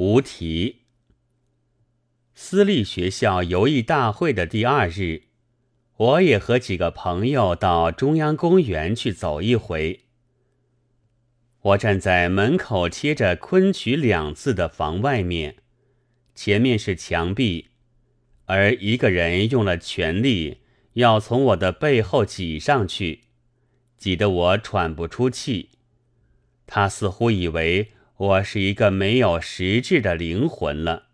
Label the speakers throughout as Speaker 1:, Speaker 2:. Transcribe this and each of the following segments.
Speaker 1: 无题。私立学校游艺大会的第二日，我也和几个朋友到中央公园去走一回。我站在门口贴着“昆曲”两字的房外面，前面是墙壁，而一个人用了全力要从我的背后挤上去，挤得我喘不出气。他似乎以为我是一个没有实质的灵魂了。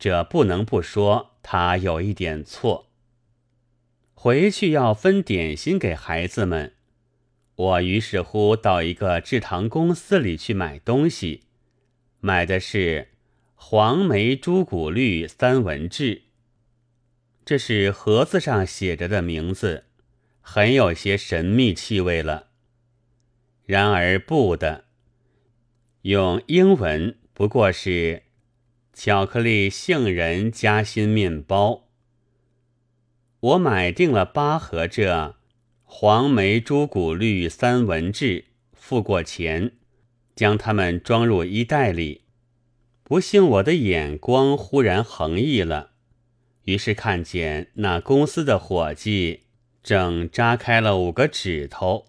Speaker 1: 这不能不说，他有一点错。回去要分点心给孩子们。我于是乎到一个制糖公司里去买东西，买的是黄梅猪骨绿三文治。这是盒子上写着的名字，很有些神秘气味了。然而不的，用英文不过是巧克力杏仁夹心面包。我买定了八盒这。黄梅猪骨绿三文治，付过钱，将它们装入衣袋里。不幸我的眼光忽然横溢了，于是看见那公司的伙计正扎开了五个指头，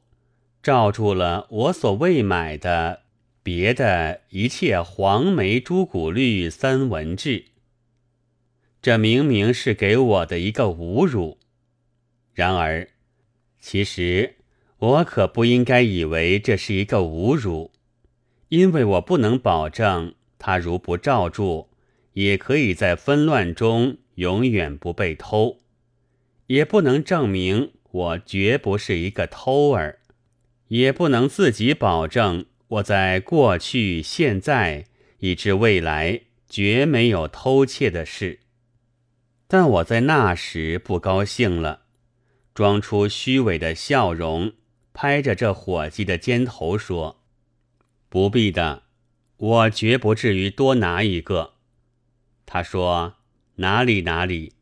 Speaker 1: 罩住了我所未买的别的一切黄梅朱古绿三文治。这明明是给我的一个侮辱。然而。其实，我可不应该以为这是一个侮辱，因为我不能保证他如不罩住，也可以在纷乱中永远不被偷，也不能证明我绝不是一个偷儿，也不能自己保证我在过去、现在以至未来绝没有偷窃的事。但我在那时不高兴了。装出虚伪的笑容，拍着这伙计的肩头说：“不必的，我绝不至于多拿一个。”他说：“哪里哪里。”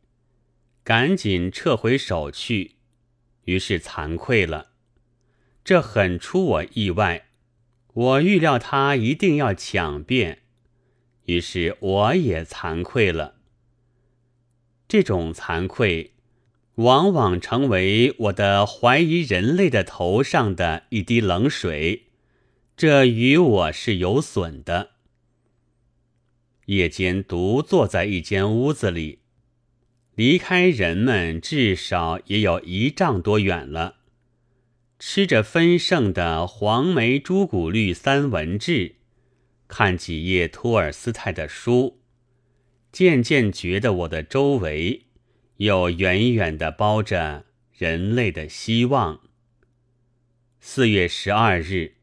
Speaker 1: 赶紧撤回手去。于是惭愧了，这很出我意外。我预料他一定要抢辩，于是我也惭愧了。这种惭愧。往往成为我的怀疑人类的头上的一滴冷水，这与我是有损的。夜间独坐在一间屋子里，离开人们至少也有一丈多远了，吃着丰盛的黄梅朱古绿三文治，看几页托尔斯泰的书，渐渐觉得我的周围。又远远的包着人类的希望。四月十二日。